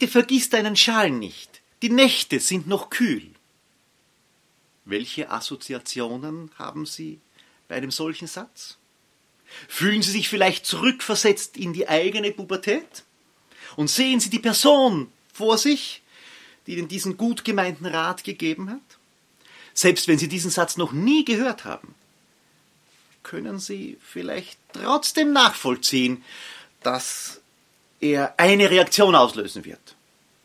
Bitte vergiss deinen Schal nicht. Die Nächte sind noch kühl. Welche Assoziationen haben Sie bei einem solchen Satz? Fühlen Sie sich vielleicht zurückversetzt in die eigene Pubertät? Und sehen Sie die Person vor sich, die Ihnen diesen gut gemeinten Rat gegeben hat? Selbst wenn Sie diesen Satz noch nie gehört haben, können Sie vielleicht trotzdem nachvollziehen, dass er eine Reaktion auslösen wird,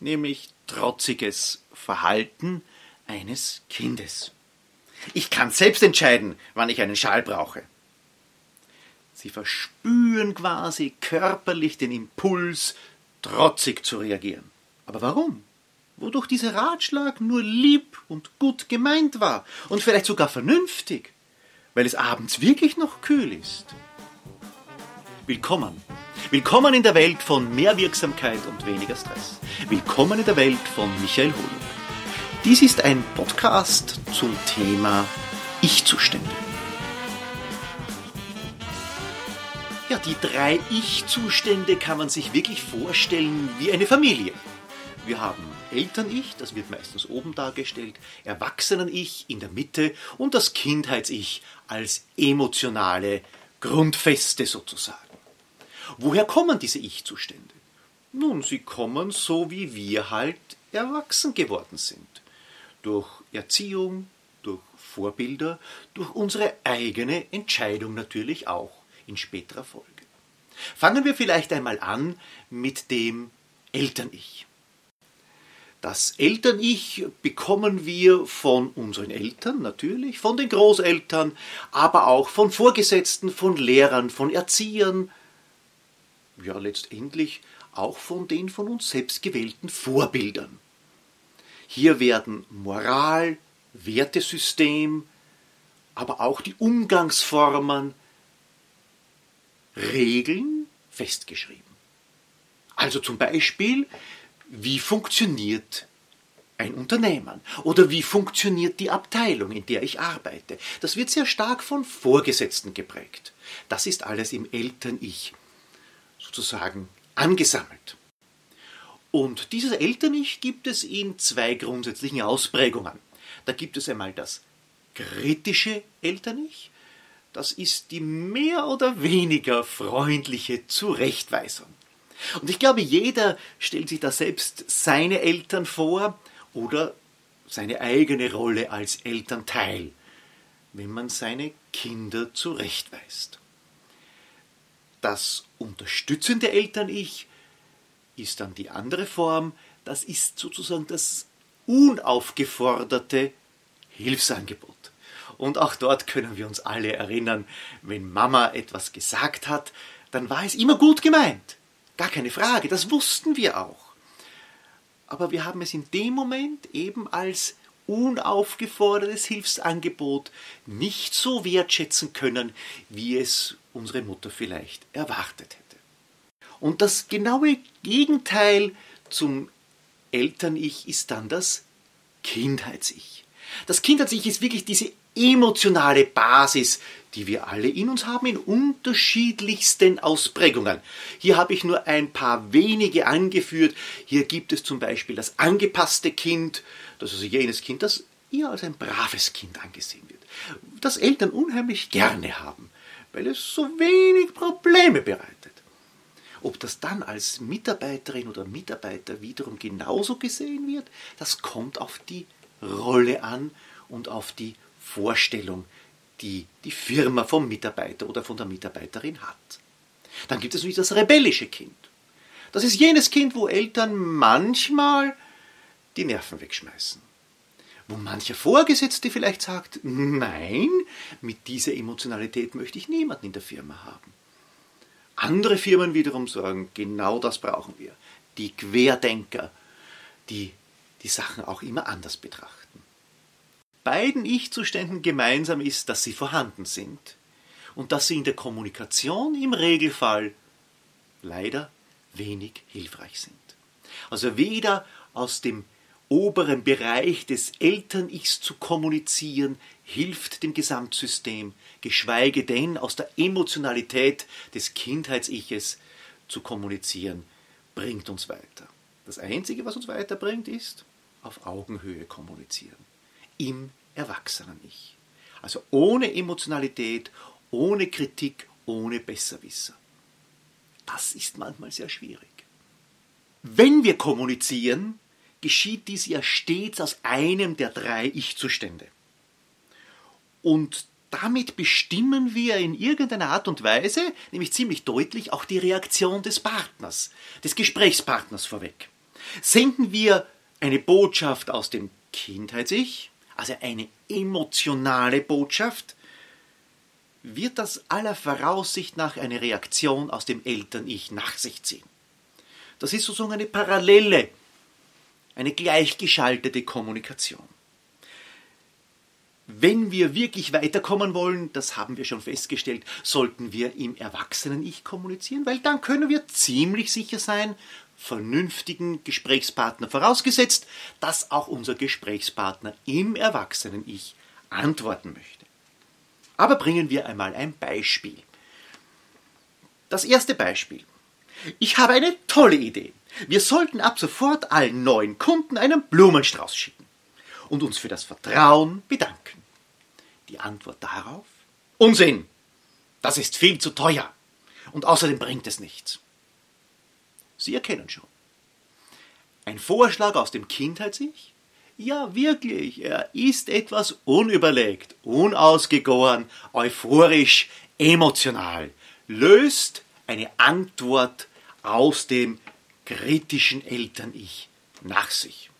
nämlich trotziges Verhalten eines Kindes. Ich kann selbst entscheiden, wann ich einen Schal brauche. Sie verspüren quasi körperlich den Impuls, trotzig zu reagieren. Aber warum? Wodurch dieser Ratschlag nur lieb und gut gemeint war und vielleicht sogar vernünftig, weil es abends wirklich noch kühl ist. Willkommen. Willkommen in der Welt von mehr Wirksamkeit und weniger Stress. Willkommen in der Welt von Michael Holub. Dies ist ein Podcast zum Thema Ich-Zustände. Ja, die drei Ich-Zustände kann man sich wirklich vorstellen wie eine Familie. Wir haben Eltern-Ich, das wird meistens oben dargestellt, Erwachsenen-Ich in der Mitte und das Kindheits-Ich als emotionale Grundfeste sozusagen. Woher kommen diese Ich-Zustände? Nun, sie kommen so, wie wir halt erwachsen geworden sind durch Erziehung, durch Vorbilder, durch unsere eigene Entscheidung natürlich auch in späterer Folge. Fangen wir vielleicht einmal an mit dem Eltern-Ich. Das Eltern-Ich bekommen wir von unseren Eltern natürlich, von den Großeltern, aber auch von Vorgesetzten, von Lehrern, von Erziehern, ja letztendlich auch von den von uns selbst gewählten Vorbildern. Hier werden Moral, Wertesystem, aber auch die Umgangsformen, Regeln festgeschrieben. Also zum Beispiel, wie funktioniert ein Unternehmen oder wie funktioniert die Abteilung, in der ich arbeite. Das wird sehr stark von Vorgesetzten geprägt. Das ist alles im Eltern-Ich sozusagen angesammelt. Und dieses Eltern-Ich gibt es in zwei grundsätzlichen Ausprägungen. Da gibt es einmal das kritische Eltern-Ich, das ist die mehr oder weniger freundliche Zurechtweisung. Und ich glaube, jeder stellt sich da selbst seine Eltern vor oder seine eigene Rolle als Elternteil, wenn man seine Kinder zurechtweist. Das unterstützende Eltern-Ich ist dann die andere Form, das ist sozusagen das unaufgeforderte Hilfsangebot. Und auch dort können wir uns alle erinnern, wenn Mama etwas gesagt hat, dann war es immer gut gemeint. Gar keine Frage, das wussten wir auch. Aber wir haben es in dem Moment eben als unaufgefordertes Hilfsangebot nicht so wertschätzen können, wie es unsere Mutter vielleicht erwartet hätte. Und das genaue Gegenteil zum Eltern-Ich ist dann das Kindheits-Ich. Das Kindheits-Ich ist wirklich diese emotionale Basis, die wir alle in uns haben, in unterschiedlichsten Ausprägungen. Hier habe ich nur ein paar wenige angeführt. Hier gibt es zum Beispiel das angepasste Kind, das ist also jenes Kind, das eher als ein braves Kind angesehen wird, das Eltern unheimlich gerne haben, weil es so wenig Probleme bereitet. Ob das dann als Mitarbeiterin oder Mitarbeiter wiederum genauso gesehen wird, das kommt auf die Rolle an und auf die Vorstellung, die die Firma vom Mitarbeiter oder von der Mitarbeiterin hat. Dann gibt es natürlich das rebellische Kind. Das ist jenes Kind, wo Eltern manchmal die Nerven wegschmeißen. Wo mancher Vorgesetzte vielleicht sagt, nein, mit dieser Emotionalität möchte ich niemanden in der Firma haben. Andere Firmen wiederum sagen, genau das brauchen wir. Die Querdenker, die die Sachen auch immer anders betrachten. Beiden Ich-Zuständen gemeinsam ist, dass sie vorhanden sind und dass sie in der Kommunikation im Regelfall leider wenig hilfreich sind. Also weder aus dem oberen Bereich des Eltern-Ichs zu kommunizieren, hilft dem Gesamtsystem, geschweige denn aus der Emotionalität des Kindheits-Iches zu kommunizieren, bringt uns weiter. Das Einzige, was uns weiterbringt, ist auf Augenhöhe kommunizieren. Im Erwachsenen-Ich. Also ohne Emotionalität, ohne Kritik, ohne Besserwisser. Das ist manchmal sehr schwierig. Wenn wir kommunizieren, geschieht dies ja stets aus einem der drei Ich-Zustände. Und damit bestimmen wir in irgendeiner Art und Weise, nämlich ziemlich deutlich, auch die Reaktion des Partners, des Gesprächspartners vorweg. Senden wir eine Botschaft aus dem Kindheits-Ich, also eine emotionale Botschaft, wird das aller Voraussicht nach eine Reaktion aus dem Eltern-Ich nach sich ziehen. Das ist sozusagen eine parallele, eine gleichgeschaltete Kommunikation. Wenn wir wirklich weiterkommen wollen, das haben wir schon festgestellt, sollten wir im Erwachsenen-Ich kommunizieren, weil dann können wir ziemlich sicher sein, vernünftigen Gesprächspartner vorausgesetzt, dass auch unser Gesprächspartner im Erwachsenen-Ich antworten möchte. Aber bringen wir einmal ein Beispiel. Das erste Beispiel. Ich habe eine tolle Idee. Wir sollten ab sofort allen neuen Kunden einen Blumenstrauß schicken und uns für das Vertrauen bedanken. Die Antwort darauf? Unsinn! Das ist viel zu teuer und außerdem bringt es nichts. Sie erkennen schon. Ein Vorschlag aus dem Kindheits-Ich? Ja, wirklich, er ist etwas unüberlegt, unausgegoren, euphorisch, emotional, löst eine Antwort aus dem kritischen Eltern-Ich nach sich.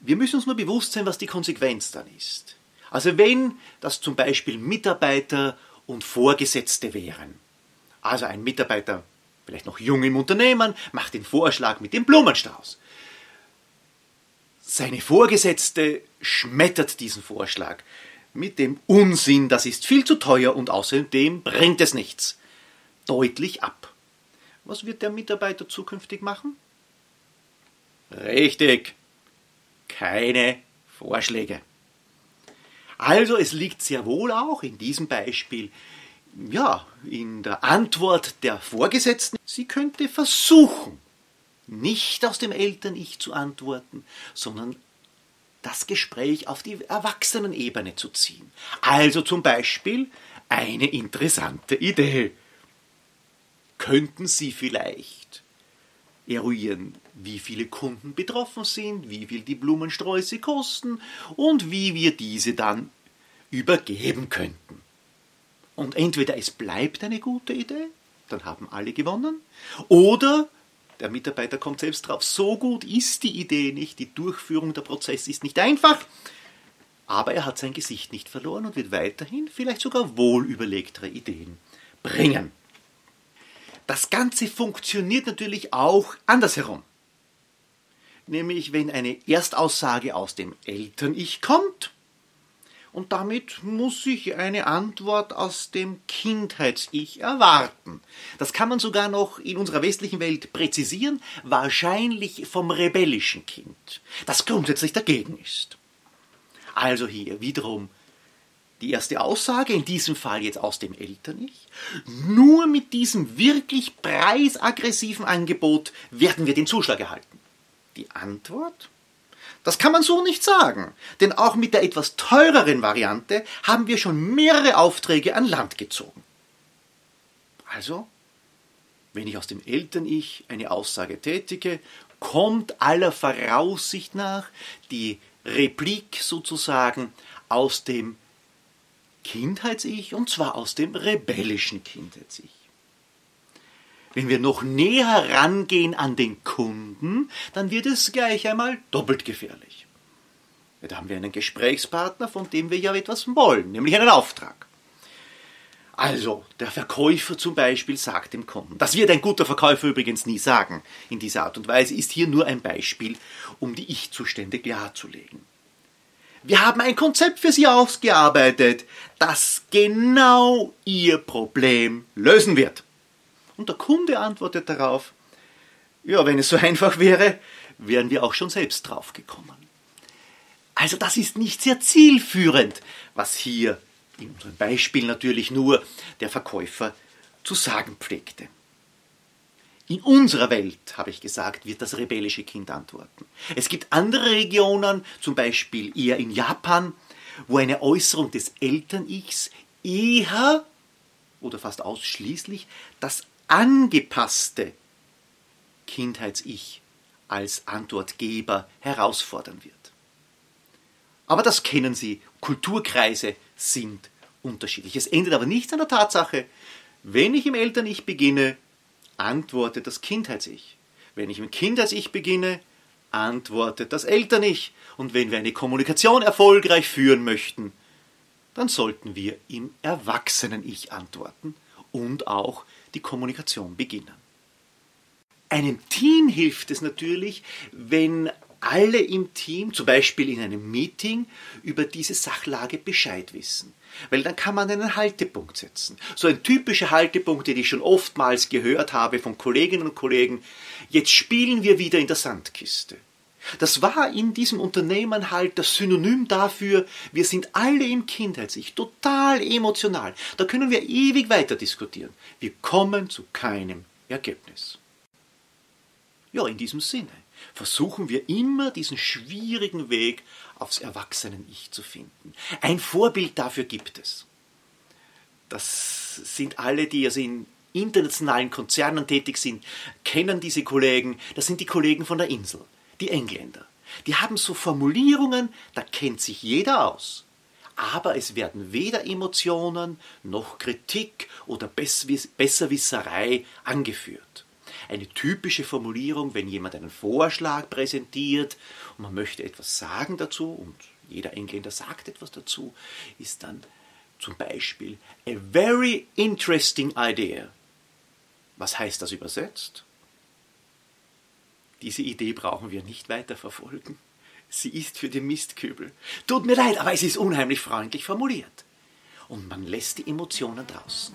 Wir müssen uns nur bewusst sein, was die Konsequenz dann ist. Also wenn das zum Beispiel Mitarbeiter und Vorgesetzte wären, also ein Mitarbeiter, vielleicht noch jung im Unternehmen, macht den Vorschlag mit dem Blumenstrauß. Seine Vorgesetzte schmettert diesen Vorschlag mit dem Unsinn, das ist viel zu teuer und außerdem bringt es nichts, deutlich ab. Was wird der Mitarbeiter zukünftig machen? Richtig, keine Vorschläge. Also es liegt sehr wohl auch in diesem Beispiel, ja, in der Antwort der Vorgesetzten, sie könnte versuchen, nicht aus dem Eltern-Ich zu antworten, sondern das Gespräch auf die Erwachsenenebene zu ziehen. Also zum Beispiel eine interessante Idee. Könnten Sie vielleicht eruieren, wie viele Kunden betroffen sind, wie viel die Blumensträuße kosten und wie wir diese dann übergeben könnten. Und entweder es bleibt eine gute Idee, dann haben alle gewonnen, oder der Mitarbeiter kommt selbst drauf, so gut ist die Idee nicht, die Durchführung der Prozess ist nicht einfach, aber er hat sein Gesicht nicht verloren und wird weiterhin vielleicht sogar wohlüberlegtere Ideen bringen. Das Ganze funktioniert natürlich auch andersherum. Nämlich wenn eine Erstaussage aus dem Eltern-Ich kommt und damit muss ich eine Antwort aus dem Kindheits-Ich erwarten. Das kann man sogar noch in unserer westlichen Welt präzisieren, wahrscheinlich vom rebellischen Kind, das grundsätzlich dagegen ist. Also hier wiederum die erste Aussage, in diesem Fall jetzt aus dem Eltern-Ich. Nur mit diesem wirklich preisaggressiven Angebot werden wir den Zuschlag erhalten. Die Antwort? Das kann man so nicht sagen, denn auch mit der etwas teureren Variante haben wir schon mehrere Aufträge an Land gezogen. Also, wenn ich aus dem Eltern-Ich eine Aussage tätige, kommt aller Voraussicht nach die Replik sozusagen aus dem Kindheits-Ich und zwar aus dem rebellischen Kindheits-Ich. Wenn wir noch näher rangehen an den Kunden, dann wird es gleich einmal doppelt gefährlich. Da haben wir einen Gesprächspartner, von dem wir ja etwas wollen, nämlich einen Auftrag. Also, der Verkäufer zum Beispiel sagt dem Kunden, das wird ein guter Verkäufer übrigens nie sagen in dieser Art und Weise, ist hier nur ein Beispiel, um die Ich-Zustände klarzulegen. Wir haben ein Konzept für Sie ausgearbeitet, das genau Ihr Problem lösen wird. Und der Kunde antwortet darauf, ja, wenn es so einfach wäre, wären wir auch schon selbst draufgekommen. Also das ist nicht sehr zielführend, was hier in unserem Beispiel natürlich nur der Verkäufer zu sagen pflegte. In unserer Welt, habe ich gesagt, wird das rebellische Kind antworten. Es gibt andere Regionen, zum Beispiel eher in Japan, wo eine Äußerung des Eltern-Ichs eher oder fast ausschließlich das angepasste Kindheits-Ich als Antwortgeber herausfordern wird. Aber das kennen Sie, Kulturkreise sind unterschiedlich. Es ändert aber nichts an der Tatsache, wenn ich im Eltern-Ich beginne, antwortet das Kindheits-Ich. Wenn ich im Kindheits-Ich beginne, antwortet das Eltern-Ich. Und wenn wir eine Kommunikation erfolgreich führen möchten, dann sollten wir im Erwachsenen-Ich antworten und auch die Kommunikation beginnen. Einem Team hilft es natürlich, wenn alle im Team, zum Beispiel in einem Meeting, über diese Sachlage Bescheid wissen. Weil dann kann man einen Haltepunkt setzen. So ein typischer Haltepunkt, den ich schon oftmals gehört habe von Kolleginnen und Kollegen, jetzt spielen wir wieder in der Sandkiste. Das war in diesem Unternehmen halt das Synonym dafür, wir sind alle im Kindheits-Ich, total emotional. Da können wir ewig weiter diskutieren. Wir kommen zu keinem Ergebnis. Ja, in diesem Sinne versuchen wir immer diesen schwierigen Weg aufs Erwachsenen-Ich zu finden. Ein Vorbild dafür gibt es. Das sind alle, die also in internationalen Konzernen tätig sind, kennen diese Kollegen. Das sind die Kollegen von der Insel, die Engländer. Die haben so Formulierungen, da kennt sich jeder aus. Aber es werden weder Emotionen noch Kritik oder Besserwisserei angeführt eine typische Formulierung, wenn jemand einen Vorschlag präsentiert und man möchte etwas sagen dazu und jeder Engländer sagt etwas dazu, ist dann zum Beispiel a very interesting idea. Was heißt das übersetzt? Diese Idee brauchen wir nicht weiter verfolgen. Sie ist für den Mistkübel. Tut mir leid, aber es ist unheimlich freundlich formuliert. Und man lässt die Emotionen draußen.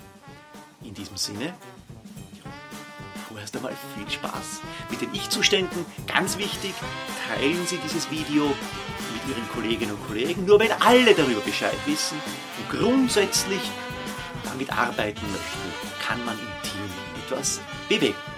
In diesem Sinne, erst einmal viel Spaß mit den Ich-Zuständen. Ganz wichtig, teilen Sie dieses Video mit Ihren Kolleginnen und Kollegen, nur wenn alle darüber Bescheid wissen und grundsätzlich damit arbeiten möchten, kann man im Team etwas bewegen.